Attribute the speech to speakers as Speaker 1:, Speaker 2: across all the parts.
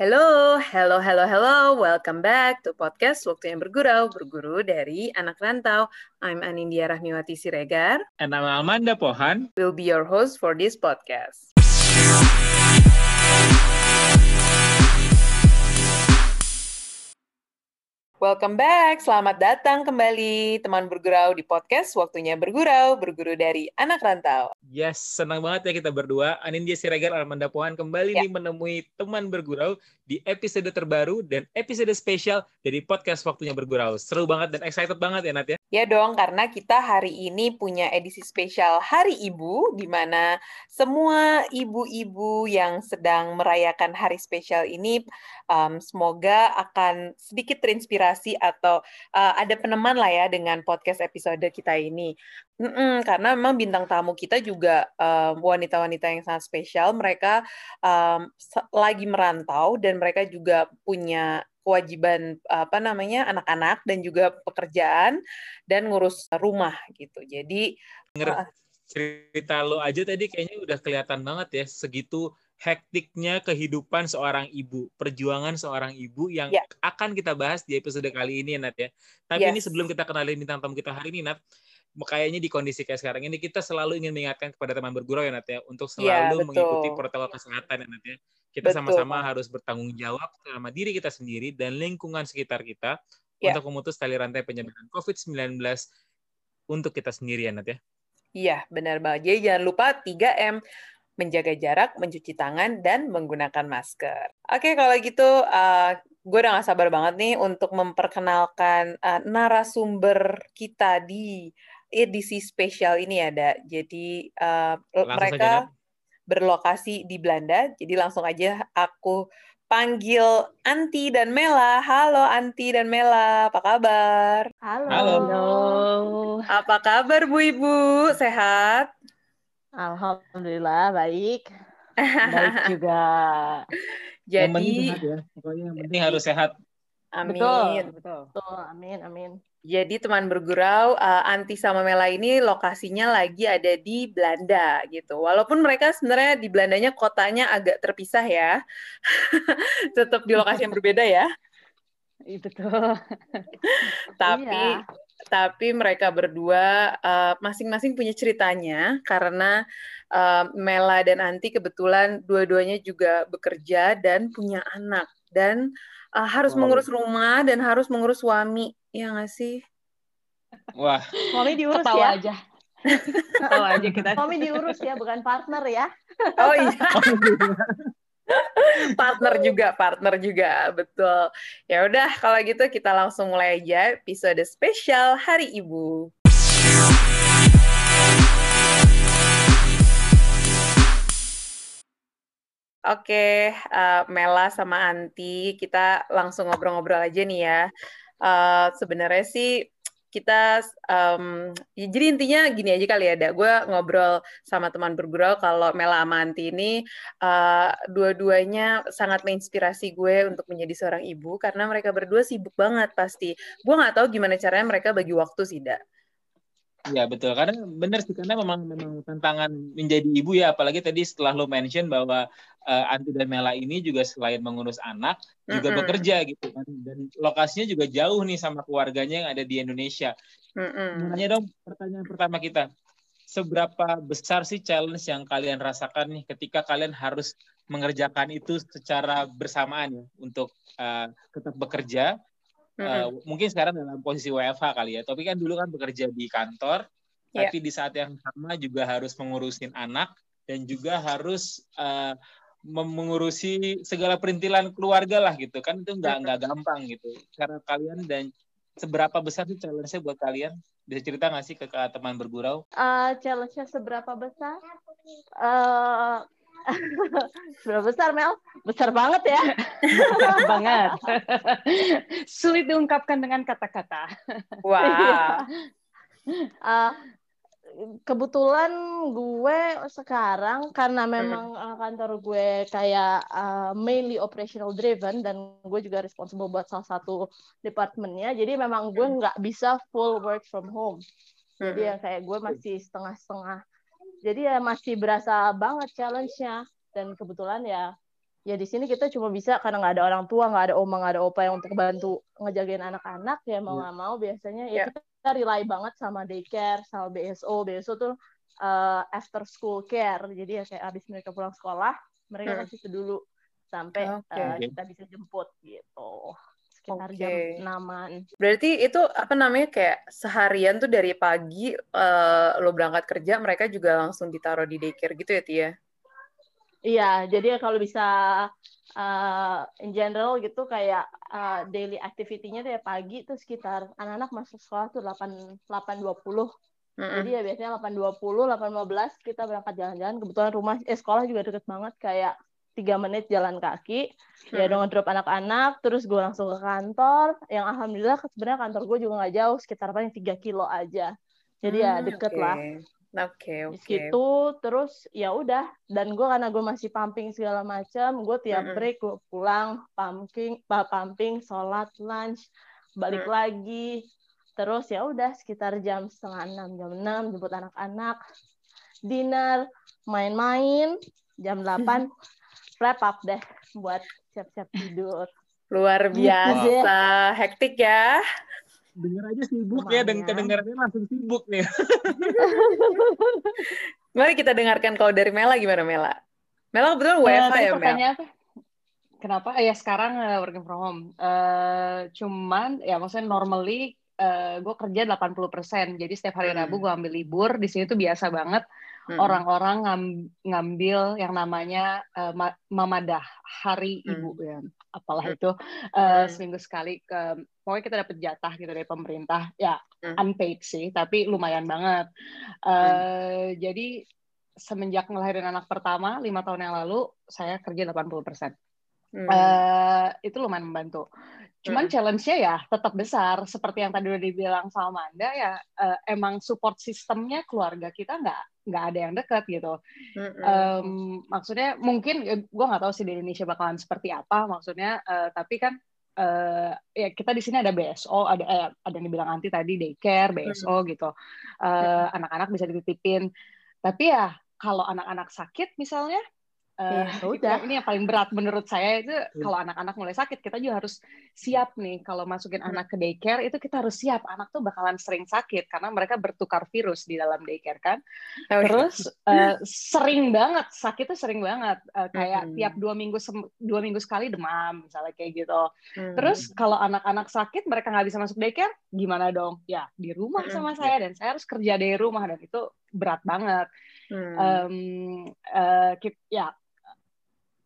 Speaker 1: Hello, hello, hello, hello. Welcome back to podcast Waktu yang Bergurau, berguru dari anak rantau. I'm Anindya Rahmiwati Siregar.
Speaker 2: And I'm Amanda Pohan.
Speaker 1: Will be your host for this podcast. Welcome back, selamat datang kembali teman bergurau di podcast Waktunya Bergurau, berguru dari anak rantau.
Speaker 2: Yes, senang banget ya kita berdua. Anindya Siregar, Armanda Pohan kembali ya. nih menemui teman bergurau di episode terbaru dan episode spesial dari podcast Waktunya Bergurau. Seru banget dan excited banget ya Nat ya?
Speaker 1: Ya dong, karena kita hari ini punya edisi spesial Hari Ibu, di mana semua ibu-ibu yang sedang merayakan hari spesial ini um, semoga akan sedikit terinspirasi atau uh, ada peneman lah ya dengan podcast episode kita ini. Mm-mm, karena memang bintang tamu kita juga um, wanita-wanita yang sangat spesial. Mereka um, lagi merantau dan mereka juga punya kewajiban apa namanya anak-anak dan juga pekerjaan dan ngurus rumah gitu. Jadi
Speaker 2: uh, cerita lo aja tadi kayaknya udah kelihatan banget ya segitu hektiknya kehidupan seorang ibu, perjuangan seorang ibu yang yeah. akan kita bahas di episode kali ini Nat ya. Tapi yes. ini sebelum kita kenalin bintang tamu kita hari ini Nat, kayaknya di kondisi kayak sekarang ini kita selalu ingin mengingatkan kepada teman bergurau ya Nat ya untuk iya, selalu yeah, mengikuti protokol kesehatan ya Nat ya. Kita sama-sama harus bertanggung jawab sama diri kita sendiri dan lingkungan sekitar kita yeah. untuk memutus tali rantai penyebaran COVID-19 untuk kita sendiri ya Nat ya.
Speaker 1: Iya, benar banget. Jadi jangan lupa 3M, menjaga jarak, mencuci tangan, dan menggunakan masker. Oke, kalau gitu uh, gue udah gak sabar banget nih untuk memperkenalkan uh, narasumber kita di edisi spesial ini ada. Jadi uh, mereka... Saja, berlokasi di Belanda. Jadi langsung aja aku panggil Anti dan Mela. Halo Anti dan Mela, apa kabar?
Speaker 3: Halo.
Speaker 2: Halo.
Speaker 1: Apa kabar Bu Ibu? Sehat?
Speaker 3: Alhamdulillah baik. Baik juga.
Speaker 2: Jadi yang penting sehat ya. Pokoknya yang penting harus sehat.
Speaker 1: Amin.
Speaker 3: Betul, betul. betul. Amin, amin.
Speaker 1: Jadi teman bergurau uh, Anti sama Mela ini lokasinya lagi ada di Belanda gitu. Walaupun mereka sebenarnya di Belandanya kotanya agak terpisah ya. Tetap di lokasi yang berbeda ya.
Speaker 3: Itu tuh.
Speaker 1: tapi iya. tapi mereka berdua uh, masing-masing punya ceritanya karena uh, Mela dan Anti kebetulan dua-duanya juga bekerja dan punya anak dan uh, harus wow. mengurus rumah dan harus mengurus suami Iya nggak sih?
Speaker 2: Wah.
Speaker 3: Mami diurus
Speaker 1: Ketawa
Speaker 3: ya.
Speaker 1: aja.
Speaker 3: Ketawa aja kita. Mami diurus ya, bukan partner ya.
Speaker 1: Oh iya. partner juga, partner juga, betul. Ya udah, kalau gitu kita langsung mulai aja episode spesial Hari Ibu. Oke, uh, Mela sama Anti, kita langsung ngobrol-ngobrol aja nih ya uh, sebenarnya sih kita um, ya, jadi intinya gini aja kali ya, ada gue ngobrol sama teman bergurau kalau Mela Amanti ini uh, dua-duanya sangat menginspirasi gue untuk menjadi seorang ibu karena mereka berdua sibuk banget pasti. Gue nggak tahu gimana caranya mereka bagi waktu sih, Da.
Speaker 2: Iya betul. Karena benar sih karena memang memang tantangan menjadi ibu ya. Apalagi tadi setelah lo mention bahwa uh, Anti dan Mela ini juga selain mengurus anak juga bekerja gitu kan. Dan lokasinya juga jauh nih sama keluarganya yang ada di Indonesia. Mm-hmm. Nanya dong pertanyaan pertama kita. Seberapa besar sih challenge yang kalian rasakan nih ketika kalian harus mengerjakan itu secara bersamaan ya? Untuk uh, tetap bekerja Uh, mungkin sekarang dalam posisi WFH kali ya, tapi kan dulu kan bekerja di kantor, yeah. tapi di saat yang sama juga harus mengurusin anak dan juga harus uh, mengurusi segala perintilan keluarga lah gitu kan itu nggak nggak gampang gitu. Karena kalian dan seberapa besar sih challenge-nya buat kalian? Bisa cerita nggak sih ke, ke teman bergurau?
Speaker 3: Uh, challenge-nya seberapa besar? Uh, Berapa besar Mel? Besar banget ya.
Speaker 1: Besar banget.
Speaker 3: Sulit diungkapkan dengan kata-kata.
Speaker 1: Wah. Wow.
Speaker 3: uh, kebetulan gue sekarang karena memang hmm. kantor gue kayak uh, mainly operational driven dan gue juga responsible buat salah satu departemennya jadi memang gue nggak bisa full work from home jadi ya kayak gue masih setengah-setengah jadi ya masih berasa banget challenge-nya dan kebetulan ya ya di sini kita cuma bisa karena nggak ada orang tua nggak ada oma nggak ada opa yang untuk bantu ngejagain anak-anak ya mau iya. nggak yeah. mau biasanya ya yeah. kita rely banget sama daycare sama BSO BSO tuh uh, after school care jadi ya kayak abis mereka pulang sekolah mereka hmm. kasih itu dulu sampai okay. uh, kita bisa jemput gitu sekitar okay. jam 6
Speaker 1: Berarti itu apa namanya kayak seharian tuh dari pagi uh, lo berangkat kerja mereka juga langsung ditaruh di daycare gitu ya Tia?
Speaker 3: Iya, jadi kalau bisa uh, in general gitu kayak uh, daily activity-nya tuh ya pagi tuh sekitar anak-anak masuk sekolah tuh 8 8.20. Mm -hmm. Jadi ya biasanya 8.20, 8.15 kita berangkat jalan-jalan. Kebetulan rumah eh sekolah juga deket banget kayak tiga menit jalan kaki. Hmm. Ya dong drop anak-anak, terus gue langsung ke kantor. Yang alhamdulillah sebenarnya kantor gue juga nggak jauh, sekitar paling tiga kilo aja. Jadi ya hmm, ya deket okay. lah.
Speaker 1: Oke, okay, oke.
Speaker 3: Okay. Gitu, terus ya udah. Dan gue karena gue masih pumping segala macam, gue tiap mm -hmm. break gue pulang, pumping, pumping, sholat, lunch, balik mm. lagi. Terus ya udah sekitar jam setengah enam, jam enam jemput anak-anak, dinner, main-main, jam delapan wrap up deh buat siap-siap tidur.
Speaker 1: Luar biasa, wow. hektik ya
Speaker 2: denger aja sibuk Lumayan. ya dan kedengarannya langsung sibuk nih.
Speaker 1: Mari kita dengarkan kalau dari Mela gimana Mela? Mela kebetulan WFH uh, ya Mela. Apa?
Speaker 4: Kenapa? Ya sekarang uh, working from home. Uh, cuman ya maksudnya normally uh, gue kerja 80%. Jadi setiap hari hmm. Rabu gue ambil libur. Di sini tuh biasa banget. Orang-orang ngam, ngambil yang namanya uh, mamadah hari hmm. ibu ya apalah hmm. itu uh, seminggu sekali ke pokoknya kita dapat jatah gitu dari pemerintah ya hmm. unpaid sih tapi lumayan banget uh, hmm. jadi semenjak ngelahirin anak pertama lima tahun yang lalu saya kerja 80 persen hmm. uh, itu lumayan membantu Cuman hmm. challenge-nya ya tetap besar. Seperti yang tadi udah dibilang sama Manda ya, uh, emang support sistemnya keluarga kita nggak nggak ada yang dekat gitu. Hmm. Um, maksudnya mungkin ya, gue nggak tahu sih di Indonesia bakalan seperti apa. Maksudnya, uh, tapi kan uh, ya kita di sini ada BSO, ada eh, ada yang dibilang anti tadi daycare, BSO hmm. gitu. Anak-anak uh, bisa dititipin. Tapi ya kalau anak-anak sakit misalnya Uh, ya, udah ini yang paling berat menurut saya itu hmm. kalau anak-anak mulai sakit kita juga harus siap nih kalau masukin hmm. anak ke daycare itu kita harus siap anak tuh bakalan sering sakit karena mereka bertukar virus di dalam daycare kan oh, terus uh, sering banget sakit tuh sering banget uh, kayak hmm. tiap dua minggu dua minggu sekali demam misalnya kayak gitu hmm. terus kalau anak-anak sakit mereka nggak bisa masuk daycare gimana dong ya di rumah hmm. sama saya dan saya harus kerja dari rumah dan itu berat banget hmm. um, uh, ya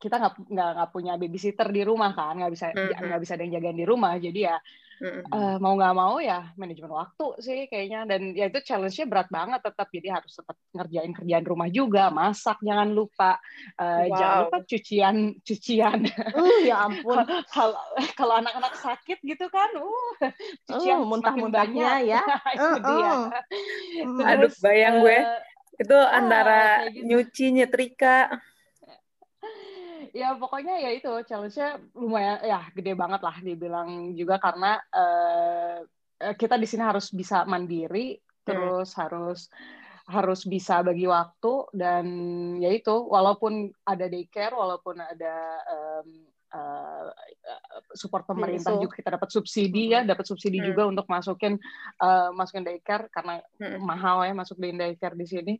Speaker 4: kita nggak nggak punya babysitter di rumah kan nggak bisa nggak mm -hmm. bisa ada yang jagain di rumah. Jadi ya mm -hmm. uh, mau nggak mau ya manajemen waktu sih kayaknya. Dan ya itu challenge-nya berat banget tetap. Jadi harus tetap ngerjain kerjaan rumah juga masak jangan lupa uh, wow. jangan lupa cucian cucian.
Speaker 3: Uh, ya ampun.
Speaker 4: Kalau kalau anak-anak sakit gitu kan uh cucian uh,
Speaker 3: muntah-muntahnya ya. Itu uh, dia.
Speaker 1: Terus, aduh bayang gue. itu antara uh, gitu. nyuci nyetrika
Speaker 4: ya pokoknya ya itu challenge-nya lumayan ya gede banget lah dibilang juga karena uh, kita di sini harus bisa mandiri hmm. terus harus harus bisa bagi waktu dan ya itu walaupun ada daycare walaupun ada um, uh, support pemerintah juga kita dapat subsidi ya dapat subsidi hmm. juga untuk masukin uh, masukin daycare karena hmm. mahal ya masuk di daycare di sini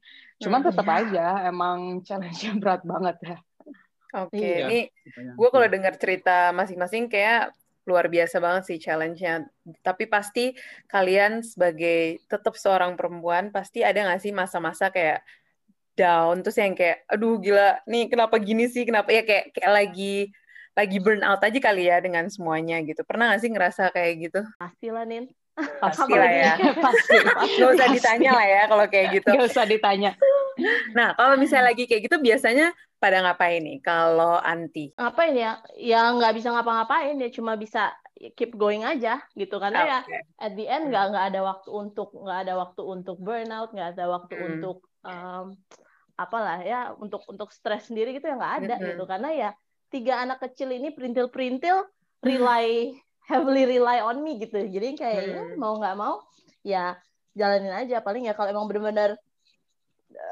Speaker 4: cuman hmm, tetap ya. aja emang challenge-nya berat banget ya
Speaker 1: Oke, okay. iya. ini gue kalau dengar cerita masing-masing kayak luar biasa banget sih challenge-nya. Tapi pasti kalian sebagai tetap seorang perempuan pasti ada nggak sih masa-masa kayak down terus yang kayak aduh gila nih kenapa gini sih kenapa ya kayak kayak lagi lagi burn out aja kali ya dengan semuanya gitu. Pernah nggak sih ngerasa kayak gitu?
Speaker 3: Pasti lah, Nin.
Speaker 1: Pasti lah ya. pasti, pasti. Gak usah ditanya lah ya kalau kayak gitu.
Speaker 4: Gak usah ditanya.
Speaker 1: Nah, kalau misalnya lagi kayak gitu biasanya pada ngapain nih kalau anti?
Speaker 3: Ngapain ya? Ya nggak bisa ngapa-ngapain ya cuma bisa keep going aja gitu karena okay. ya at the end nggak nggak ada waktu untuk nggak ada waktu untuk burnout nggak ada waktu hmm. untuk um, apalah ya untuk untuk stres sendiri gitu ya nggak ada hmm. gitu karena ya tiga anak kecil ini perintil-perintil rely heavily rely on me gitu jadi kayaknya hmm. mau nggak mau ya jalanin aja paling ya kalau emang benar-benar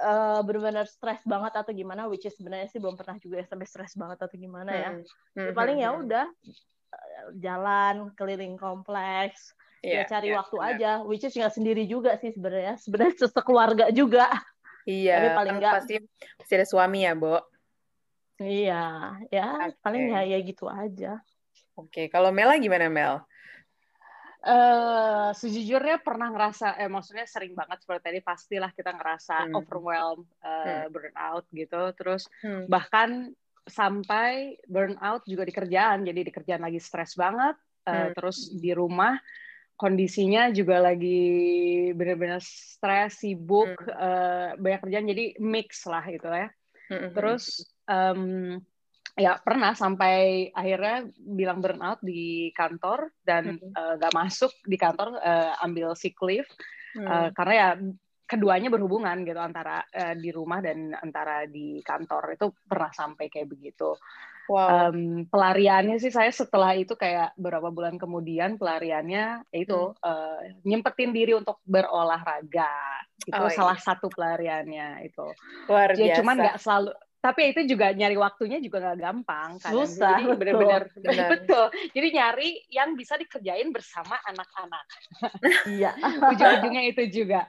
Speaker 3: uh, benar-benar stres banget atau gimana which is sebenarnya sih belum pernah juga sampai stres banget atau gimana ya, hmm. ya paling ya hmm, hmm, udah jalan keliling kompleks yeah, ya cari yeah, waktu yeah. aja which is nggak sendiri juga sih sebenarnya sebenarnya sekeluarga juga
Speaker 1: iya tapi paling nggak pasti pasti ada suami ya Bo
Speaker 3: iya ya okay. paling ya ya gitu aja
Speaker 1: oke okay. kalau Mela gimana Mel
Speaker 4: Uh, sejujurnya pernah ngerasa, eh maksudnya sering banget seperti tadi pastilah kita ngerasa hmm. overwhelmed, uh, hmm. burnout gitu. Terus hmm. bahkan sampai burnout juga di kerjaan, jadi di kerjaan lagi stres banget. Uh, hmm. Terus di rumah kondisinya juga lagi benar-benar stres, sibuk, hmm. uh, banyak kerjaan, jadi mix lah gitu ya. Hmm. Terus um, ya pernah sampai akhirnya bilang burnout di kantor dan hmm. uh, gak masuk di kantor uh, ambil sick leave hmm. uh, karena ya keduanya berhubungan gitu antara uh, di rumah dan antara di kantor itu pernah sampai kayak begitu. Wow. Um, pelariannya sih saya setelah itu kayak beberapa bulan kemudian pelariannya itu hmm. uh, nyempetin diri untuk berolahraga itu oh, salah iya. satu pelariannya itu.
Speaker 1: Luar ya, biasa.
Speaker 4: cuman nggak selalu tapi itu juga nyari waktunya juga nggak gampang kan susah jadi benar-benar betul. Jadi nyari yang bisa dikerjain bersama anak-anak. Iya. Ujung-ujungnya itu juga.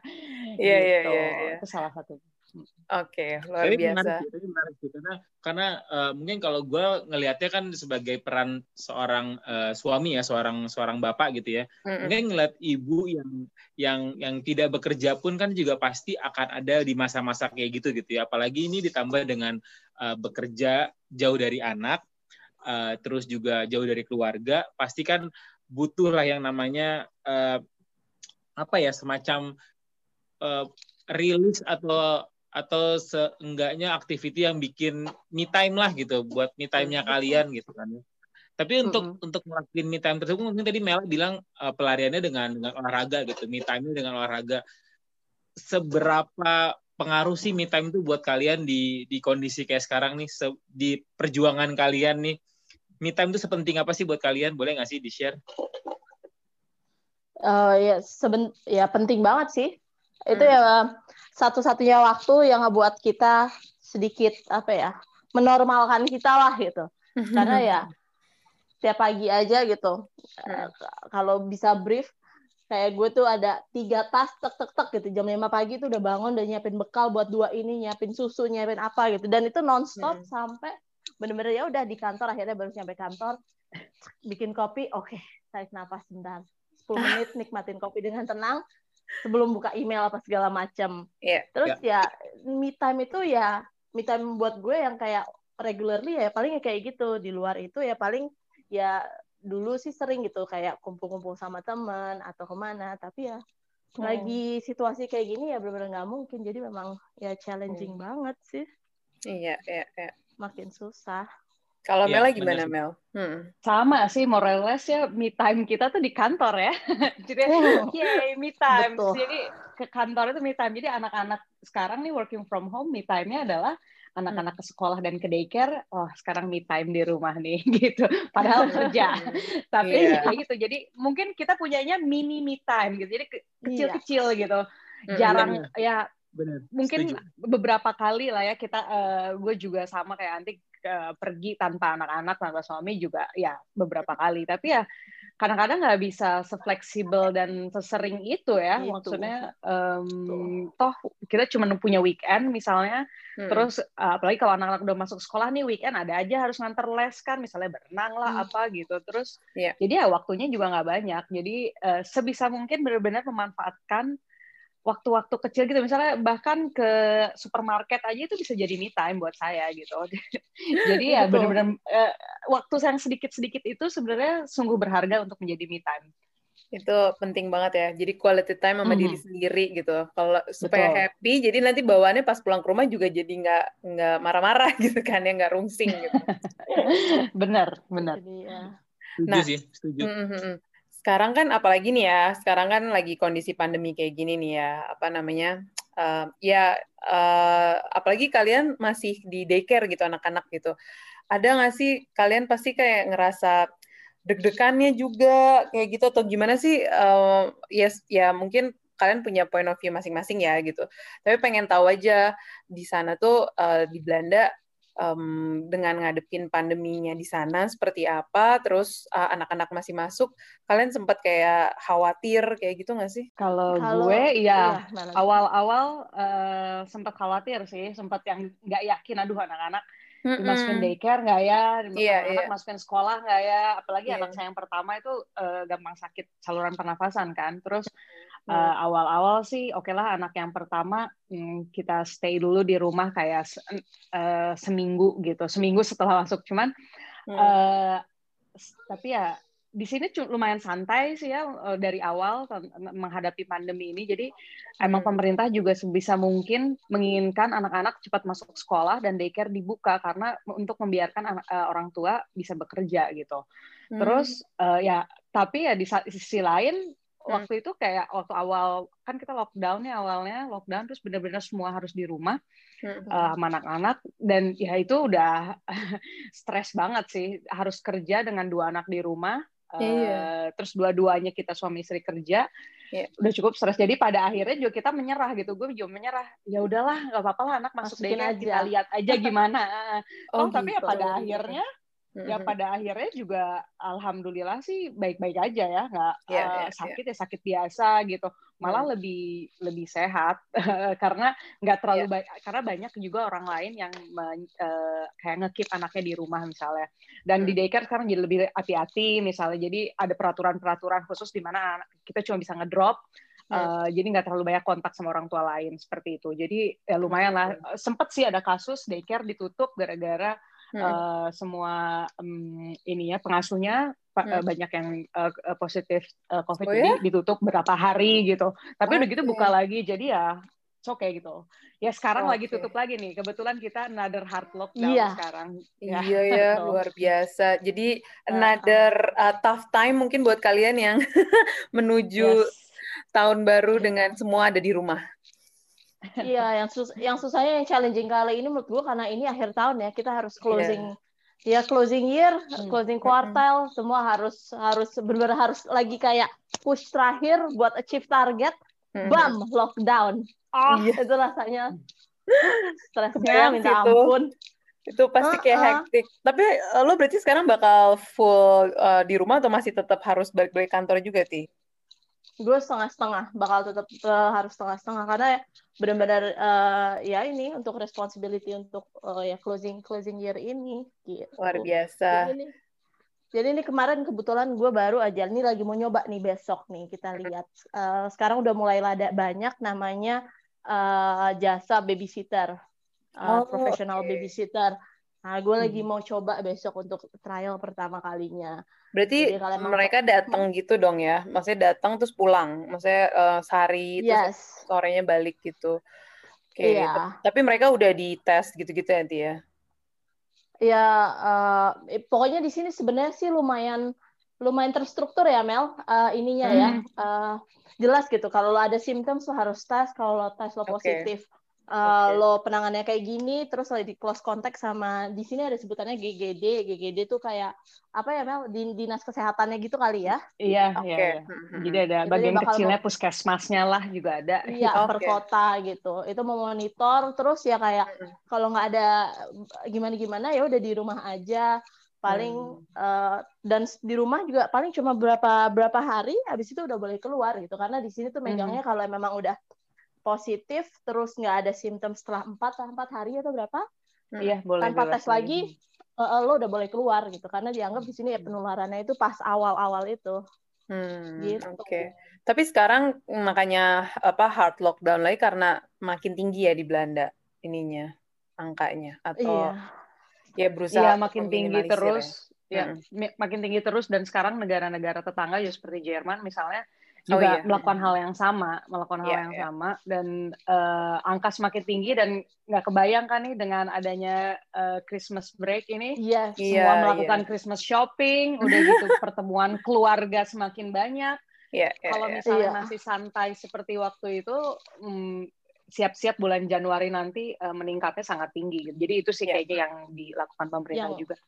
Speaker 1: Iya iya gitu. iya, iya.
Speaker 4: itu salah satu
Speaker 1: Oke, okay, luar biasa.
Speaker 2: Menarik, ini menarik. Karena, karena uh, mungkin kalau gue ngelihatnya kan sebagai peran seorang uh, suami ya, seorang seorang bapak gitu ya. Mm-hmm. Mungkin ngeliat ibu yang yang yang tidak bekerja pun kan juga pasti akan ada di masa-masa kayak gitu gitu ya. Apalagi ini ditambah dengan uh, bekerja jauh dari anak, uh, terus juga jauh dari keluarga, pasti kan butuh lah yang namanya uh, apa ya semacam uh, rilis atau atau seenggaknya activity yang bikin me time lah gitu buat me time-nya kalian gitu kan. Tapi untuk mm-hmm. untuk ngelakuin me time tersebut mungkin tadi Mel bilang uh, pelariannya dengan dengan olahraga gitu, me time-nya dengan olahraga. Seberapa pengaruh sih me time itu buat kalian di di kondisi kayak sekarang nih se, di perjuangan kalian nih? Me time itu sepenting apa sih buat kalian? Boleh nggak sih di-share?
Speaker 3: Uh, ya seben ya penting banget sih. Itu hmm. ya satu-satunya waktu yang ngebuat kita sedikit apa ya menormalkan kita lah gitu. Karena ya tiap pagi aja gitu. Uh, kalau bisa brief kayak gue tuh ada tiga tas tek tek tek gitu. Jam lima pagi tuh udah bangun dan nyiapin bekal buat dua ini nyiapin susu nyiapin apa gitu. Dan itu nonstop hmm. sampai bener-bener ya udah di kantor akhirnya baru sampai kantor bikin kopi oke okay, tarik nafas sebentar. 10 menit nikmatin kopi dengan tenang sebelum buka email apa segala macam. Yeah. Terus yeah. ya me time itu ya me time buat gue yang kayak regularly ya paling kayak gitu di luar itu ya paling ya dulu sih sering gitu kayak kumpul-kumpul sama temen atau ke mana tapi ya hmm. lagi situasi kayak gini ya benar-benar nggak mungkin jadi memang ya challenging hmm. banget sih
Speaker 1: iya iya iya
Speaker 3: makin susah
Speaker 1: kalau ya, Mel gimana Mel?
Speaker 4: Hmm. Sama sih morales ya me time kita tuh di kantor ya. Jadi oh. yay me time. Betul. Jadi ke kantor itu me time. Jadi anak-anak sekarang nih working from home me time-nya adalah anak-anak ke sekolah dan ke daycare, oh sekarang me time di rumah nih gitu. Padahal kerja. Tapi yeah. kayak gitu. Jadi mungkin kita punyanya mini me time gitu. Jadi iya. kecil-kecil yeah. gitu. Hmm, Jarang hmm. ya Bener. Mungkin Setuju. beberapa kali lah ya kita, uh, gue juga sama kayak Antik uh, pergi tanpa anak-anak tanpa suami juga ya beberapa kali tapi ya kadang-kadang nggak bisa sefleksibel dan sesering itu ya itu. maksudnya um, toh kita cuma punya weekend misalnya hmm. terus uh, apalagi kalau anak-anak udah masuk sekolah nih weekend ada aja harus nganter les kan misalnya berenang lah hmm. apa gitu terus yeah. jadi ya waktunya juga nggak banyak jadi uh, sebisa mungkin benar-benar memanfaatkan waktu-waktu kecil gitu. Misalnya bahkan ke supermarket aja itu bisa jadi me time buat saya gitu. Jadi ya benar-benar uh, waktu yang sedikit-sedikit itu sebenarnya sungguh berharga untuk menjadi me time.
Speaker 1: Itu penting banget ya. Jadi quality time sama mm. diri sendiri gitu. Kalau supaya Betul. happy jadi nanti bawaannya pas pulang ke rumah juga jadi nggak nggak marah-marah gitu kan ya nggak rungsing gitu.
Speaker 4: Benar benar.
Speaker 2: Ya. setuju nah, sih setuju. mm -hmm
Speaker 1: sekarang kan apalagi nih ya, sekarang kan lagi kondisi pandemi kayak gini nih ya, apa namanya? Uh, ya uh, apalagi kalian masih di daycare gitu anak-anak gitu. Ada nggak sih kalian pasti kayak ngerasa deg-degannya juga kayak gitu atau gimana sih? Uh, yes, ya mungkin kalian punya point of view masing-masing ya gitu. Tapi pengen tahu aja di sana tuh uh, di Belanda um, dengan ngadepin pandeminya di sana seperti apa, terus anak anak-anak masih masuk, kalian sempat kayak khawatir kayak gitu nggak sih?
Speaker 4: Kalau gue ya awal-awal uh, sempat khawatir sih, sempat yang nggak yakin, aduh anak-anak mm dimasukin daycare nggak ya, yeah, anak yeah. masukin sekolah nggak ya, apalagi yeah. anak saya yang pertama itu uh, gampang sakit saluran pernafasan kan, terus uh, awal-awal sih oke okay lah anak yang pertama hmm, kita stay dulu di rumah kayak uh, seminggu gitu. Seminggu setelah masuk cuman hmm. uh, tapi ya di sini lumayan santai sih ya dari awal menghadapi pandemi ini. Jadi emang hmm. pemerintah juga sebisa mungkin menginginkan anak-anak cepat masuk sekolah dan daycare dibuka karena untuk membiarkan anak, orang tua bisa bekerja gitu. Hmm. Terus uh, ya tapi ya di sisi lain Hmm. waktu itu kayak waktu awal kan kita lockdown ya awalnya lockdown terus benar-benar semua harus di rumah hmm. uh, sama anak-anak dan ya itu udah stres banget sih harus kerja dengan dua anak di rumah uh, yeah. terus dua-duanya kita suami istri kerja yeah. udah cukup stres jadi pada akhirnya juga kita menyerah gitu gue juga menyerah ya udahlah nggak apa-apa lah anak masuk deh aja kita lihat aja gimana oh, oh tapi ya gitu. ya pada akhirnya ya pada akhirnya juga alhamdulillah sih baik-baik aja ya nggak yeah, uh, yeah, sakit yeah. ya sakit biasa gitu malah mm. lebih lebih sehat karena nggak terlalu yeah. baik karena banyak juga orang lain yang uh, kayak ngekip anaknya di rumah misalnya dan mm. di daycare sekarang jadi lebih hati-hati misalnya jadi ada peraturan-peraturan khusus di mana kita cuma bisa ngedrop Uh, jadi nggak terlalu banyak kontak sama orang tua lain seperti itu. Jadi ya lumayan lah. Sempet sih ada kasus daycare ditutup gara-gara uh, semua um, ini ya pengasuhnya hmm. banyak yang uh, positif uh, COVID oh, ya? ditutup berapa hari gitu. Tapi okay. udah gitu buka lagi, jadi ya oke okay gitu. Ya sekarang okay. lagi tutup lagi nih. Kebetulan kita another hard lockdown iya. sekarang.
Speaker 1: Ya. Iya ya, luar biasa. Jadi another uh, tough time mungkin buat kalian yang menuju yes. tahun baru dengan semua ada di rumah
Speaker 3: iya yang sus yang susahnya yang challenging kali ini menurut gue karena ini akhir tahun ya kita harus iya. closing yeah. ya closing year hmm. closing quartile hmm. semua harus harus benar-benar harus lagi kayak push terakhir buat achieve target hmm. bam lockdown oh yeah. itu rasanya stresnya minta itu. ampun
Speaker 1: itu pasti kayak uh -uh. hektik. Tapi eh, lo berarti sekarang bakal full uh, di rumah atau masih tetap harus balik-balik kantor juga, Ti?
Speaker 3: Gue setengah-setengah bakal tetap uh, harus setengah-setengah. Karena benar-benar uh, ya ini untuk responsibility untuk uh, ya closing closing year ini gitu.
Speaker 1: luar biasa.
Speaker 3: Jadi ini, jadi ini kemarin kebetulan gue baru aja ini lagi mau nyoba nih besok nih kita lihat. Uh, sekarang udah mulai ada banyak namanya uh, jasa babysitter uh, oh, professional okay. babysitter Nah, gue lagi hmm. mau coba besok untuk trial pertama kalinya.
Speaker 1: Berarti mereka datang gitu dong ya? Maksudnya datang terus pulang? Maksudnya uh, sehari yes. terus sorenya balik gitu? Oke. Okay. Yeah. Tapi mereka udah dites gitu-gitu nanti ya?
Speaker 3: Ya, uh, pokoknya di sini sebenarnya sih lumayan lumayan terstruktur ya Mel uh, ininya ya. hmm. ya. Uh, jelas gitu. Kalau lo ada simptom lo harus tes. Kalau lo tes lo positif. Okay uh, okay. lo penangannya kayak gini terus lo di close contact sama di sini ada sebutannya GGD GGD tuh kayak apa ya Mel di dinas kesehatannya gitu kali ya
Speaker 4: iya okay. iya, iya. jadi ada Jadi bagian kecilnya mau, puskesmasnya lah juga ada
Speaker 3: iya okay. per kota gitu itu memonitor terus ya kayak kalau nggak ada gimana gimana ya udah di rumah aja paling hmm. uh, dan di rumah juga paling cuma berapa berapa hari habis itu udah boleh keluar gitu karena di sini tuh megangnya hmm. kalau memang udah positif terus nggak ada simptom setelah empat empat hari atau berapa
Speaker 4: hmm. iya boleh
Speaker 3: tanpa tes lagi uh, lo udah boleh keluar gitu karena dianggap di sini ya penularannya itu pas awal-awal itu
Speaker 1: hmm, gitu. oke okay. tapi sekarang makanya apa hard lockdown lagi karena makin tinggi ya di Belanda ininya angkanya atau iya. ya berusaha
Speaker 4: iya, makin tinggi terus ya, ya hmm. makin tinggi terus dan sekarang negara-negara tetangga ya seperti Jerman misalnya juga oh, iya. melakukan hal yang sama, melakukan yeah, hal yang yeah. sama dan uh, angka semakin tinggi dan nggak kebayang kan nih dengan adanya uh, Christmas break ini,
Speaker 3: yeah.
Speaker 4: semua yeah, melakukan yeah. Christmas shopping, udah gitu pertemuan keluarga semakin banyak. Yeah, yeah, Kalau yeah. misalnya yeah. masih santai seperti waktu itu, hmm, siap-siap bulan Januari nanti uh, meningkatnya sangat tinggi. Jadi itu sih yeah. kayaknya yang dilakukan pemerintah yang, juga.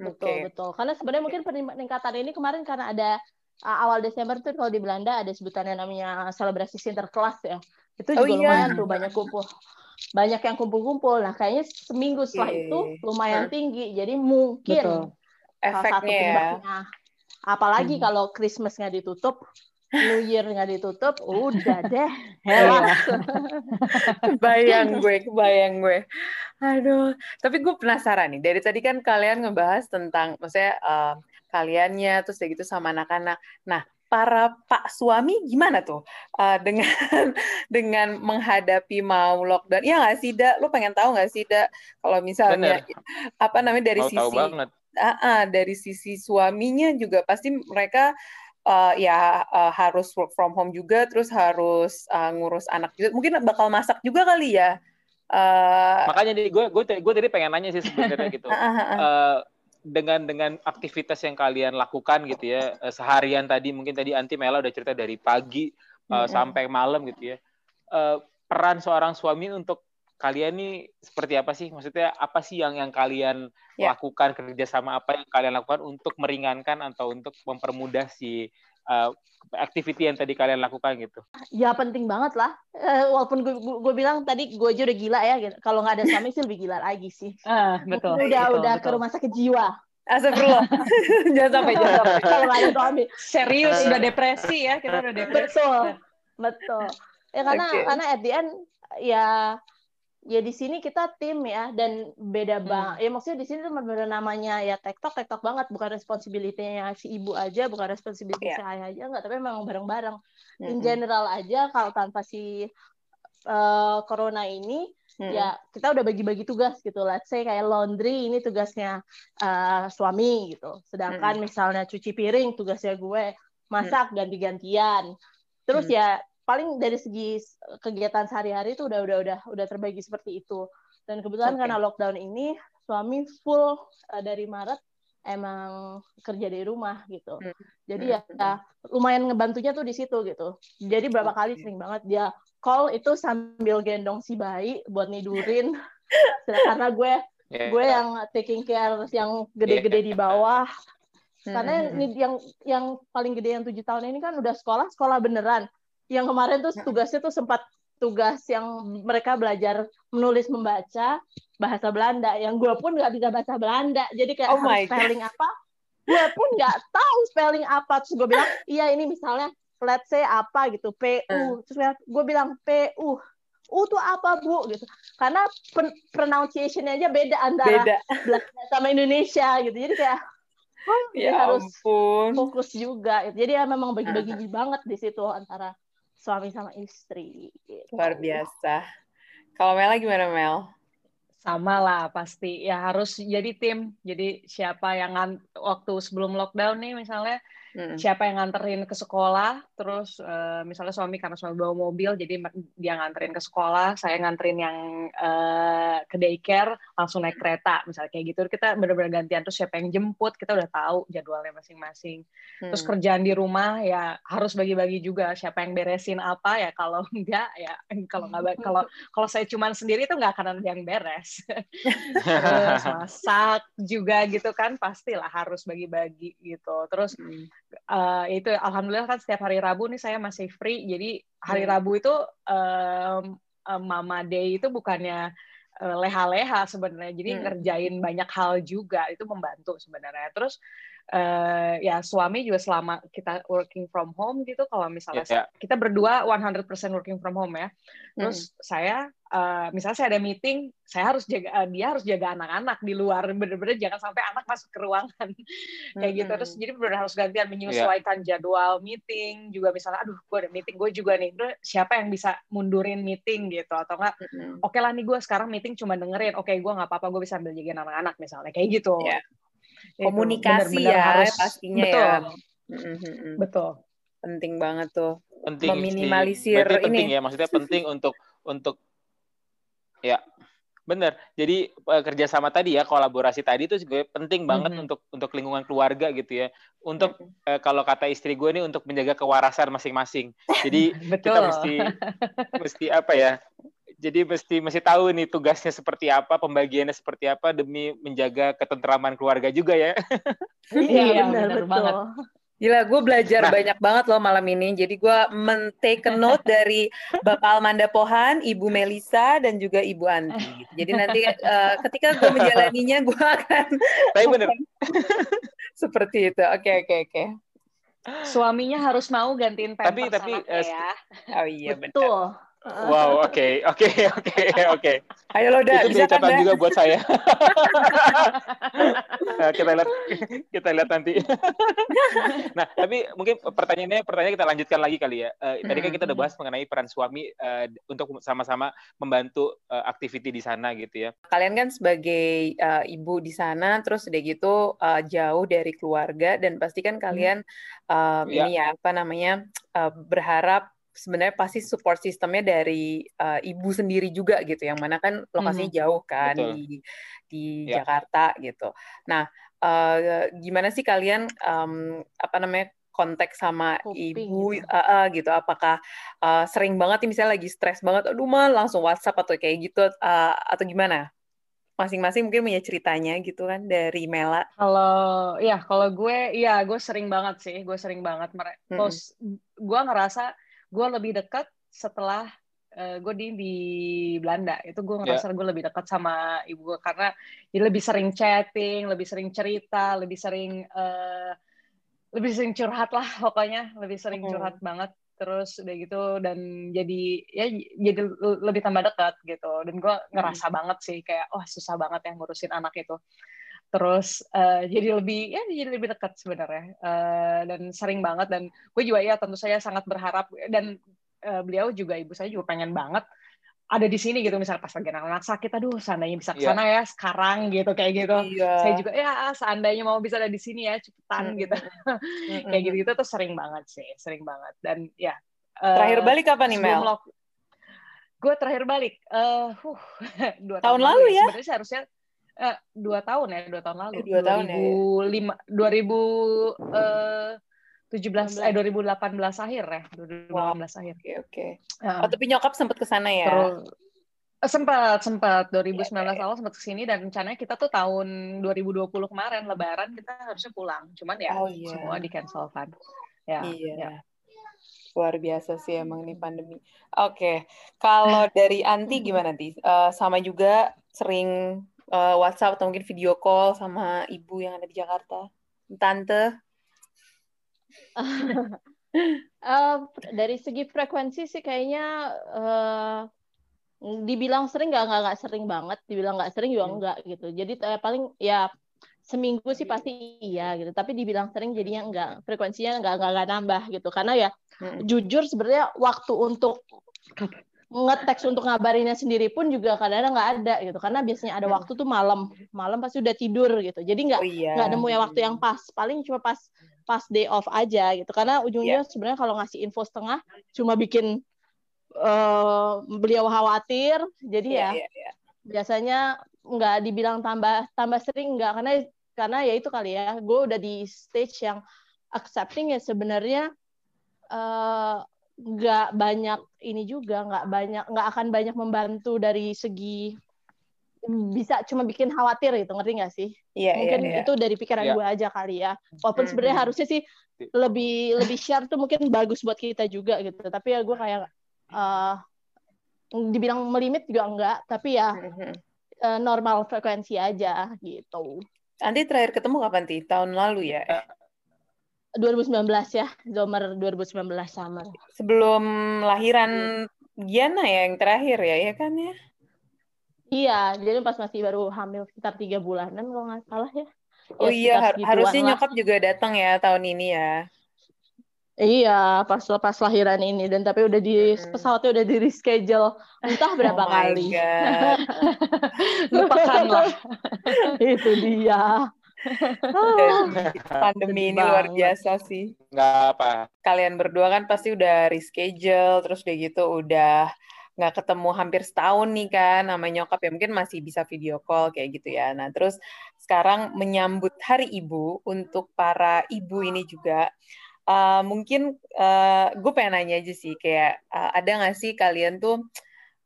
Speaker 3: Betul okay. betul. Karena sebenarnya mungkin peningkatan ini kemarin karena ada awal Desember tuh kalau di Belanda ada sebutannya namanya selebrasi Sinterklas ya. Itu oh juga oh, iya. lumayan tuh banyak kumpul. Banyak yang kumpul-kumpul. Nah, kayaknya seminggu setelah okay. itu lumayan tinggi. Jadi mungkin Betul.
Speaker 1: efeknya ya.
Speaker 3: Apalagi hmm. kalau Christmas nggak ditutup, New Year nggak ditutup, udah deh,
Speaker 1: bayang gue, bayang gue. Aduh, tapi gue penasaran nih. Dari tadi kan kalian ngebahas tentang, maksudnya uh, kaliannya, terus kayak gitu sama anak-anak. Nah, para pak suami gimana tuh uh, dengan dengan menghadapi mau lockdown? Ya nggak sih, Da? Lu pengen tahu nggak sih, Da? Kalau misalnya Bener. apa namanya dari mau sisi Uh, uh, dari sisi suaminya juga pasti mereka uh, ya uh, harus work from home juga, terus harus uh, ngurus anak juga. Mungkin bakal masak juga kali ya.
Speaker 2: Uh, Makanya gue gue gue tadi pengen nanya sih sebenarnya gitu. uh, dengan dengan aktivitas yang kalian lakukan gitu ya seharian tadi mungkin tadi Anti Mela udah cerita dari pagi uh, sampai malam gitu ya. Uh, peran seorang suami untuk kalian nih seperti apa sih? Maksudnya apa sih yang yang kalian yeah. lakukan kerjasama apa yang kalian lakukan untuk meringankan atau untuk mempermudah si uh, activity yang tadi kalian lakukan gitu?
Speaker 3: Ya penting banget lah. Uh, walaupun gue, bilang tadi gue aja udah gila ya. Gitu. Kalau nggak ada suami sih lebih gila lagi sih.
Speaker 4: Uh, betul.
Speaker 3: Udah
Speaker 4: betul,
Speaker 3: udah betul. ke rumah sakit jiwa.
Speaker 1: Astagfirullah. jangan sampai, jangan sampai.
Speaker 3: Kalau nggak ada suami.
Speaker 4: Serius, udah depresi ya. Kita udah depresi.
Speaker 3: Betul. Betul. Ya karena okay. karena at the end ya ya di sini kita tim ya dan beda hmm. bang ya maksudnya di sini tuh benar namanya ya tektok tektok banget bukan responsibility-nya si ibu aja bukan responsibility yeah. si ayah aja enggak tapi memang bareng-bareng hmm. in general aja kalau tanpa si uh, corona ini hmm. ya kita udah bagi-bagi tugas gitu let's say kayak laundry ini tugasnya uh, suami gitu sedangkan hmm. misalnya cuci piring tugasnya gue masak hmm. ganti-gantian terus hmm. ya paling dari segi kegiatan sehari-hari itu udah udah udah udah terbagi seperti itu dan kebetulan okay. karena lockdown ini suami full uh, dari Maret emang kerja dari rumah gitu hmm. jadi ya, hmm. ya lumayan ngebantunya tuh di situ gitu jadi berapa okay. kali sering banget dia call itu sambil gendong si bayi buat nidurin karena gue yeah. gue yang taking care yang gede-gede yeah. di bawah karena hmm. yang yang paling gede yang tujuh tahun ini kan udah sekolah sekolah beneran yang kemarin tuh tugasnya tuh sempat tugas yang mereka belajar menulis membaca bahasa Belanda. Yang gue pun nggak bisa bahasa Belanda. Jadi kayak oh harus spelling God. apa? Gue pun nggak tahu spelling apa. Terus gue bilang iya ini misalnya let's say apa gitu pu uh. terus gue bilang pu u. Tuh apa bu? Gitu. Karena pronunciation-nya aja beda antara beda. Belanda sama Indonesia gitu. Jadi kayak oh, ya harus fokus juga gitu. jadi ya memang bagi-bagi uh. banget di situ antara suami sama istri.
Speaker 1: Gitu. Luar biasa. Kalau Mel gimana Mel?
Speaker 4: Sama lah pasti. Ya harus jadi tim. Jadi siapa yang waktu sebelum lockdown nih misalnya hmm. siapa yang nganterin ke sekolah terus uh, misalnya suami karena suami bawa mobil jadi dia nganterin ke sekolah saya nganterin yang uh, ke daycare langsung naik kereta misalnya kayak gitu. Kita benar-benar gantian terus siapa yang jemput kita udah tahu jadwalnya masing-masing. Hmm. terus kerjaan di rumah ya harus bagi-bagi juga siapa yang beresin apa ya kalau enggak ya kalau nggak kalau kalau saya cuman sendiri itu nggak akan ada yang beres. Terus masak juga gitu kan pastilah harus bagi-bagi gitu. Terus hmm uh, itu alhamdulillah kan setiap hari Rabu nih saya masih free jadi hari hmm. Rabu itu um, Mama Day itu bukannya uh, leha-leha sebenarnya jadi hmm. ngerjain banyak hal juga itu membantu sebenarnya terus uh, ya suami juga selama kita working from home gitu kalau misalnya yeah, yeah. kita berdua 100% working from home ya terus hmm. saya uh, misalnya saya ada meeting saya harus jaga uh, dia harus jaga anak-anak di luar bener-bener jangan sampai anak masuk ke ruangan kayak hmm. gitu terus jadi benar harus gantian menyesuaikan yeah. jadwal meeting juga misalnya aduh gue ada meeting gue juga nih Duh, siapa yang bisa mundurin meeting gitu atau enggak hmm. oke okay lah nih gue sekarang meeting cuma dengerin oke okay, gue nggak apa-apa gue bisa ambil jagain anak-anak misalnya kayak gitu yeah
Speaker 1: komunikasi bener -bener ya harus, pastinya
Speaker 4: betul.
Speaker 1: ya
Speaker 4: mm-hmm. betul
Speaker 1: penting banget tuh
Speaker 2: penting
Speaker 1: meminimalisir
Speaker 2: ini penting ya maksudnya penting untuk untuk ya benar jadi uh, kerjasama tadi ya kolaborasi tadi itu juga penting banget mm -hmm. untuk untuk lingkungan keluarga gitu ya untuk mm -hmm. uh, kalau kata istri gue nih untuk menjaga kewarasan masing-masing jadi kita mesti mesti apa ya jadi mesti mesti tahu nih tugasnya seperti apa, pembagiannya seperti apa demi menjaga ketentraman keluarga juga ya.
Speaker 3: iya, iya benar, benar banget.
Speaker 1: Gila, gue belajar nah. banyak banget loh malam ini. Jadi gue men-take note dari Bapak Almanda Pohan, Ibu Melisa, dan juga Ibu Anti. Jadi nanti uh, ketika gue menjalaninya, gue akan...
Speaker 2: Tapi bener.
Speaker 1: Seperti itu. Oke, okay, oke, okay, oke. Okay.
Speaker 4: Suaminya harus mau gantiin
Speaker 2: pampers tapi, tapi, uh,
Speaker 4: ya.
Speaker 1: Oh iya,
Speaker 4: betul.
Speaker 2: Bener. Wow, oke, oke, oke, oke.
Speaker 1: Ayo lo dah,
Speaker 2: bisa kan juga buat saya. nah, kita lihat, kita lihat nanti. nah, tapi mungkin pertanyaannya, pertanyaan kita lanjutkan lagi kali ya. Uh, tadi kan kita udah bahas mengenai peran suami uh, untuk sama-sama membantu uh, activity di sana gitu ya.
Speaker 1: Kalian kan sebagai uh, ibu di sana, terus udah gitu uh, jauh dari keluarga dan pasti kan kalian um, ya. ini ya apa namanya uh, berharap sebenarnya pasti support sistemnya dari uh, ibu sendiri juga gitu yang mana kan lokasinya hmm. jauh kan Betul. di di ya. Jakarta gitu. Nah, uh, gimana sih kalian um, apa namanya konteks sama Kuping, ibu gitu. Uh, uh, gitu apakah uh, sering banget nih misalnya lagi stres banget aduh mah langsung WhatsApp atau kayak gitu uh, atau gimana masing-masing mungkin punya ceritanya gitu kan dari Mela
Speaker 4: kalau ya kalau gue ya gue sering banget sih gue sering banget mm -hmm. gue ngerasa gue lebih dekat setelah uh, gue di di Belanda itu gue ngerasa yeah. gue lebih dekat sama ibu gue karena dia lebih sering chatting lebih sering cerita lebih sering uh, lebih sering curhat lah pokoknya lebih sering curhat hmm. banget terus udah gitu dan jadi ya jadi lebih tambah dekat gitu dan gue ngerasa hmm. banget sih kayak oh, susah banget yang ngurusin anak itu terus uh, jadi lebih ya jadi lebih dekat sebenarnya. Uh, dan sering banget dan gue juga ya tentu saya sangat berharap. Dan uh, beliau juga ibu saya juga pengen banget ada di sini gitu. Misalnya pas lagi anak-anak sakit aduh seandainya bisa ke iya. sana yeah. ya sekarang gitu kayak gitu. Yeah. saya juga ya seandainya mau bisa ada di sini ya cepetan mm gitu. Kayak gitu gitu tuh sering banget sih sering banget. Dan ya
Speaker 1: uh, terakhir balik kapan nih Mel?
Speaker 4: gue terakhir balik uh, huh,
Speaker 1: dua tahun, tahun lalu ya?
Speaker 4: Sebenarnya seharusnya eh, dua tahun ya dua tahun lalu.
Speaker 1: Eh, dua tahun ya
Speaker 4: lima dua ribu eh, tujuh belas eh dua ribu delapan belas akhir ya dua ribu delapan belas akhir.
Speaker 1: Oke oke. Oh, tapi nyokap sempat ke sana ya?
Speaker 4: Terus eh, sempat sempat 2019 yeah, awal sempat ke sini dan rencananya kita tuh tahun 2020 kemarin Lebaran kita harusnya pulang. Cuman ya oh, yeah. semua di cancel kan ya
Speaker 1: iya. yeah. luar biasa sih emang ini pandemi. Oke okay. kalau dari Anti gimana nanti uh, sama juga sering uh, WhatsApp atau mungkin video call sama ibu yang ada di Jakarta? Tante?
Speaker 3: uh, dari segi frekuensi sih kayaknya uh, dibilang sering nggak nggak nggak sering banget, dibilang nggak sering juga hmm. nggak gitu. Jadi uh, paling ya seminggu sih pasti iya gitu. Tapi dibilang sering jadinya enggak, frekuensinya nggak nggak nggak nambah gitu. Karena ya hmm. jujur sebenarnya waktu untuk ngeteks untuk ngabarinnya sendiri pun juga kadang-kadang nggak ada gitu karena biasanya ada hmm. waktu tuh malam malam pasti udah tidur gitu jadi nggak oh, iya. nggak nemu ya waktu yang pas paling cuma pas pas day off aja gitu karena ujungnya yeah. sebenarnya kalau ngasih info setengah cuma bikin uh, beliau khawatir jadi yeah, ya yeah, yeah. biasanya nggak dibilang tambah tambah sering nggak karena karena ya itu kali ya gue udah di stage yang accepting ya sebenarnya uh, nggak banyak ini juga nggak banyak nggak akan banyak membantu dari segi bisa cuma bikin khawatir gitu ngerti nggak sih? Yeah, iya, mungkin yeah, yeah. itu dari pikiran yeah. gue aja kali ya. Walaupun sebenarnya harusnya sih lebih lebih share tuh mungkin bagus buat kita juga gitu. Tapi ya gue kayak uh, dibilang melimit juga enggak tapi ya uh, normal frekuensi aja gitu.
Speaker 1: Nanti terakhir ketemu kapan sih tahun lalu ya eh,
Speaker 3: 2019 ya, Zomer 2019 summer.
Speaker 1: Sebelum lahiran Giana ya yang terakhir ya, ya kan ya?
Speaker 3: Iya, jadi pas masih baru hamil sekitar tiga bulanan kalau nggak salah ya.
Speaker 1: Oh ya, iya, har harusnya lah. nyokap juga datang ya tahun ini ya.
Speaker 3: Iya, pas pas lahiran ini dan tapi udah di hmm. pesawatnya udah di reschedule entah berapa oh kali.
Speaker 4: Lupakanlah.
Speaker 3: Itu dia.
Speaker 1: pandemi ini luar biasa sih.
Speaker 2: Nggak apa.
Speaker 1: Kalian berdua kan pasti udah reschedule, terus kayak gitu udah nggak ketemu hampir setahun nih kan nama nyokap ya mungkin masih bisa video call kayak gitu ya. Nah terus sekarang menyambut Hari Ibu untuk para ibu ini juga uh, mungkin uh, gue pengen nanya aja sih kayak uh, ada nggak sih kalian tuh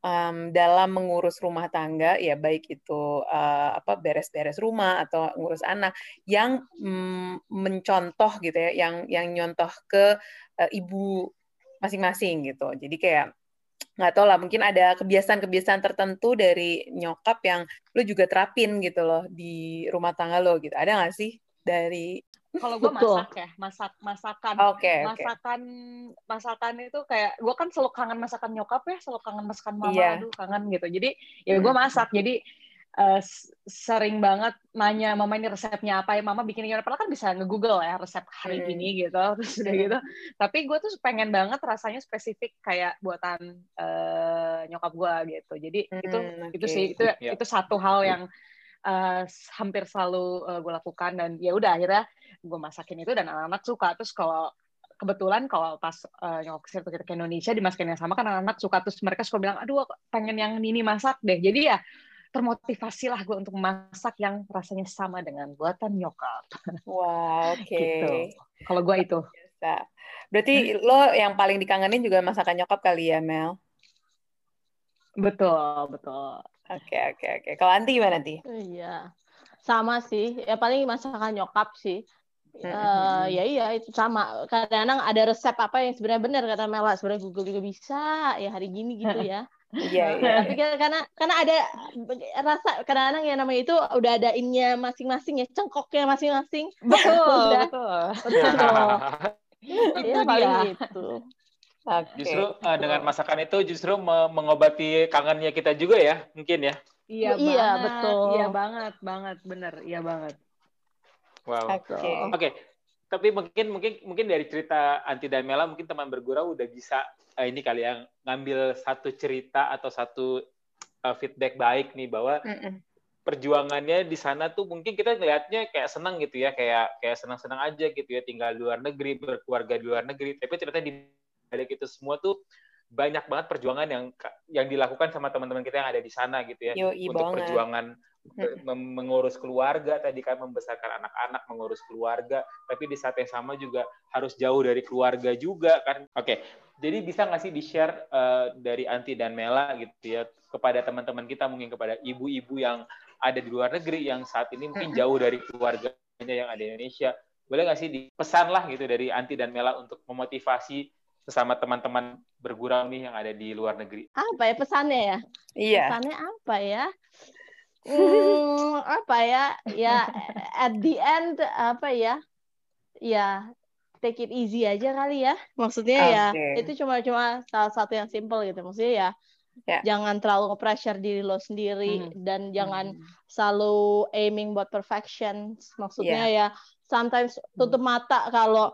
Speaker 1: um, dalam mengurus rumah tangga ya baik itu uh, apa beres-beres rumah atau ngurus anak yang mm, mencontoh gitu ya yang yang nyontoh ke uh, ibu masing-masing gitu. Jadi kayak nggak tahu lah mungkin ada kebiasaan-kebiasaan tertentu dari nyokap yang lo juga terapin gitu loh di rumah tangga lo gitu. Ada nggak sih dari
Speaker 4: kalau gue masak ya masak masakan
Speaker 1: okay,
Speaker 4: masakan okay. masakan itu kayak gue kan selalu kangen masakan nyokap ya selalu kangen masakan mama yeah. aduh kangen gitu jadi ya gue hmm. masak jadi uh, sering banget nanya mama ini resepnya apa ya mama bikin gimana padahal kan bisa nge-google ya resep hari hmm. ini gitu terus udah gitu tapi gue tuh pengen banget rasanya spesifik kayak buatan uh, nyokap gue gitu jadi hmm, itu okay. itu sih itu yeah. itu satu hal yang uh, hampir selalu uh, gue lakukan dan ya udah akhirnya gue masakin itu dan anak-anak suka terus kalau kebetulan kalau pas uh, nyokap kita ke Indonesia dimasakin yang sama kan anak-anak suka terus mereka suka bilang aduh pengen yang ini masak deh jadi ya termotivasi lah gue untuk masak yang rasanya sama dengan buatan nyokap.
Speaker 1: Wow, oke. Okay.
Speaker 4: gitu. Kalau gue itu.
Speaker 1: Berarti lo yang paling dikangenin juga masakan nyokap kali ya, Mel?
Speaker 4: Betul, betul.
Speaker 1: Oke, okay, oke, okay, oke. Okay. Kalau Anti gimana, Anti?
Speaker 3: Iya. Sama sih. Ya paling masakan nyokap sih. Uh, ya iya itu sama kadang-kadang ada resep apa yang sebenarnya benar kata Mela sebenarnya Google juga bisa ya hari gini gitu ya
Speaker 1: Iya, iya.
Speaker 3: Tapi karena karena ada rasa kadang-kadang ya namanya itu udah ada innya masing-masing ya, cengkoknya masing-masing.
Speaker 4: Betul, betul. Betul.
Speaker 3: itu paling itu.
Speaker 2: Okay. Justru uh, dengan masakan itu justru mengobati kangennya kita juga ya, mungkin ya.
Speaker 4: Iya, iya betul. Iya banget, banget, bener, iya banget.
Speaker 2: Wow. Oke. Okay. Okay. Tapi mungkin mungkin mungkin dari cerita Anti dan Mela mungkin teman bergurau udah bisa uh, ini kali yang ngambil satu cerita atau satu uh, feedback baik nih bahwa mm -mm. perjuangannya di sana tuh mungkin kita ngelihatnya kayak senang gitu ya kayak kayak senang-senang aja gitu ya tinggal di luar negeri berkeluarga di luar negeri tapi ternyata di balik itu semua tuh banyak banget perjuangan yang yang dilakukan sama teman-teman kita yang ada di sana gitu ya. Untuk banget. perjuangan mengurus keluarga. Tadi kan membesarkan anak-anak mengurus keluarga. Tapi di saat yang sama juga harus jauh dari keluarga juga kan. Oke okay. jadi bisa nggak sih di share uh, dari Anti dan Mela gitu ya kepada teman-teman kita mungkin kepada ibu-ibu yang ada di luar negeri yang saat ini mungkin jauh dari keluarganya yang ada di Indonesia. Boleh nggak sih dipesan lah gitu dari Anti dan Mela untuk memotivasi sesama teman-teman bergurau nih yang ada di luar negeri
Speaker 3: apa ya pesannya ya
Speaker 1: iya
Speaker 3: pesannya apa ya hmm, apa ya ya at the end apa ya ya take it easy aja kali ya maksudnya okay. ya itu cuma cuma salah satu yang simple gitu maksudnya ya yeah. jangan terlalu pressure diri lo sendiri hmm. dan jangan hmm. selalu aiming buat perfection maksudnya yeah. ya sometimes tutup hmm. mata kalau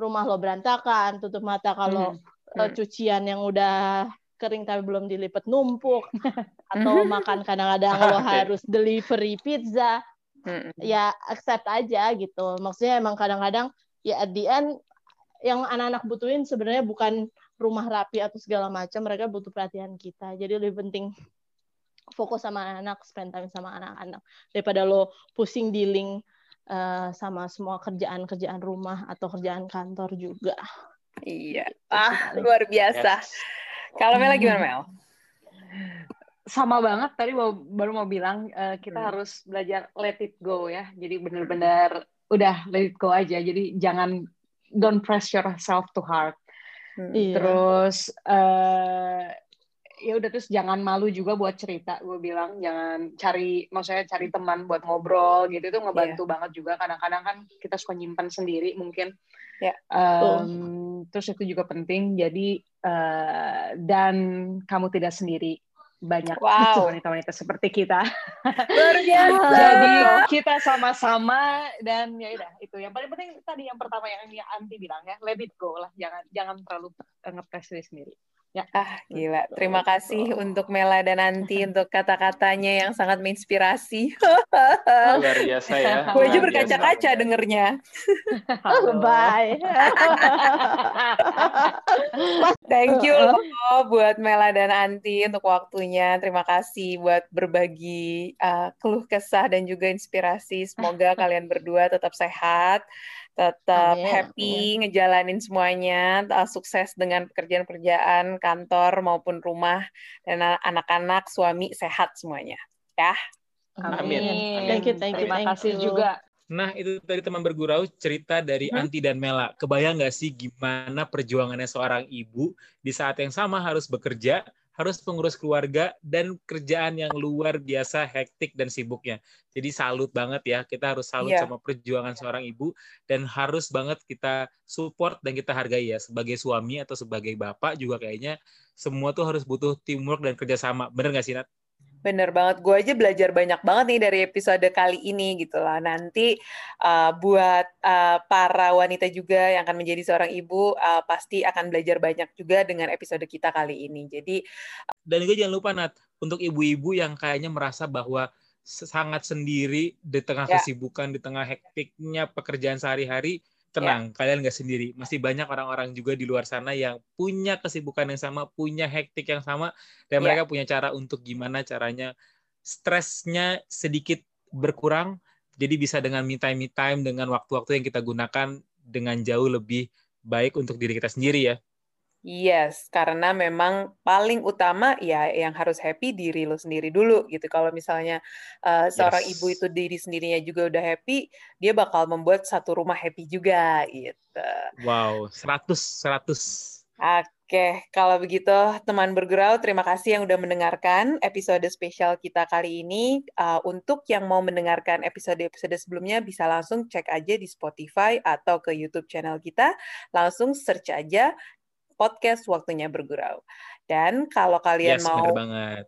Speaker 3: rumah lo berantakan tutup mata kalau hmm. Hmm. cucian yang udah kering tapi belum dilipat numpuk atau makan kadang-kadang lo harus delivery pizza ya accept aja gitu maksudnya emang kadang-kadang ya at the end yang anak-anak butuhin sebenarnya bukan rumah rapi atau segala macam mereka butuh perhatian kita jadi lebih penting fokus sama anak spend time sama anak-anak daripada lo pusing dealing uh, sama semua kerjaan-kerjaan rumah atau kerjaan kantor juga
Speaker 1: iya gitu ah luar biasa yes kalau Mel gimana Mel?
Speaker 4: Sama banget tadi baru mau bilang uh, kita hmm. harus belajar let it go ya. Jadi benar-benar udah let it go aja. Jadi jangan don't press yourself too hard. Hmm. Terus uh, ya udah terus jangan malu juga buat cerita gue bilang jangan cari maksudnya cari teman buat ngobrol gitu itu ngebantu yeah. banget juga kadang-kadang kan kita suka nyimpan sendiri mungkin
Speaker 1: yeah.
Speaker 4: um, terus itu juga penting jadi uh, dan kamu tidak sendiri banyak wow. wanita-wanita seperti kita. Jadi kita sama-sama dan ya udah itu yang paling penting tadi yang pertama yang Anti bilang ya let it go lah jangan jangan terlalu ngepres diri sendiri.
Speaker 1: Ya. Ah, gila. Terima kasih untuk Mela dan Nanti untuk kata-katanya yang sangat menginspirasi.
Speaker 2: Luar biasa ya.
Speaker 1: Gue aja berkaca-kaca dengernya.
Speaker 3: Bye.
Speaker 1: Thank you loh buat Mela dan Anti untuk waktunya. Terima kasih buat berbagi uh, keluh kesah dan juga inspirasi. Semoga kalian berdua tetap sehat tetap Amin. happy Amin. ngejalanin semuanya, sukses dengan pekerjaan-pekerjaan kantor maupun rumah dan anak-anak, suami sehat semuanya. Ya.
Speaker 4: Amin. Amin. Thank you, thank you, Terima kasih juga.
Speaker 2: Nah, itu tadi teman bergurau cerita dari hmm? Anti dan Mela. Kebayang nggak sih gimana perjuangannya seorang ibu di saat yang sama harus bekerja, harus pengurus keluarga dan kerjaan yang luar biasa hektik dan sibuknya. Jadi salut banget ya, kita harus salut yeah. sama perjuangan seorang ibu dan harus banget kita support dan kita hargai ya sebagai suami atau sebagai bapak juga kayaknya semua tuh harus butuh teamwork dan kerjasama. Bener nggak sih Nat?
Speaker 1: Bener banget, gue aja belajar banyak banget nih dari episode kali ini gitu lah. Nanti uh, buat uh, para wanita juga yang akan menjadi seorang ibu uh, pasti akan belajar banyak juga dengan episode kita kali ini. Jadi
Speaker 2: dan juga jangan lupa Nat, untuk ibu-ibu yang kayaknya merasa bahwa sangat sendiri di tengah ya. kesibukan, di tengah hektiknya pekerjaan sehari-hari, tenang, ya. kalian nggak sendiri. Masih banyak orang-orang juga di luar sana yang punya kesibukan yang sama, punya hektik yang sama, dan ya. mereka punya cara untuk gimana caranya stresnya sedikit berkurang, jadi bisa dengan me time me time dengan waktu-waktu yang kita gunakan dengan jauh lebih baik untuk diri kita sendiri ya.
Speaker 1: Yes, karena memang paling utama ya yang harus happy diri lo sendiri dulu gitu. Kalau misalnya uh, seorang yes. ibu itu diri sendirinya juga udah happy, dia bakal membuat satu rumah happy juga gitu.
Speaker 2: Wow, 100 100.
Speaker 1: Oke, kalau begitu teman bergurau, terima kasih yang udah mendengarkan episode spesial kita kali ini. Uh, untuk yang mau mendengarkan episode-episode sebelumnya, bisa langsung cek aja di Spotify atau ke YouTube channel kita. Langsung search aja podcast Waktunya Bergurau. Dan kalau kalian yes, mau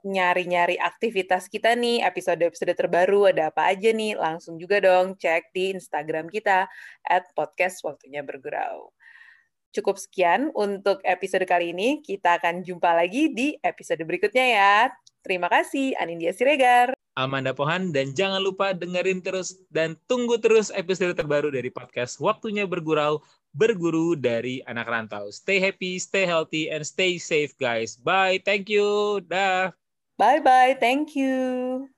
Speaker 1: nyari-nyari aktivitas kita nih, episode-episode terbaru ada apa aja nih, langsung juga dong cek di Instagram kita at podcast Waktunya Bergurau. Cukup sekian untuk episode kali ini. Kita akan jumpa lagi di episode berikutnya ya. Terima kasih, Anindya Siregar.
Speaker 2: Amanda Pohan, dan jangan lupa dengerin terus dan tunggu terus episode terbaru dari podcast Waktunya Bergurau berguru dari anak rantau. Stay happy, stay healthy, and stay safe, guys. Bye. Thank you. Dah.
Speaker 1: Bye bye. Thank you.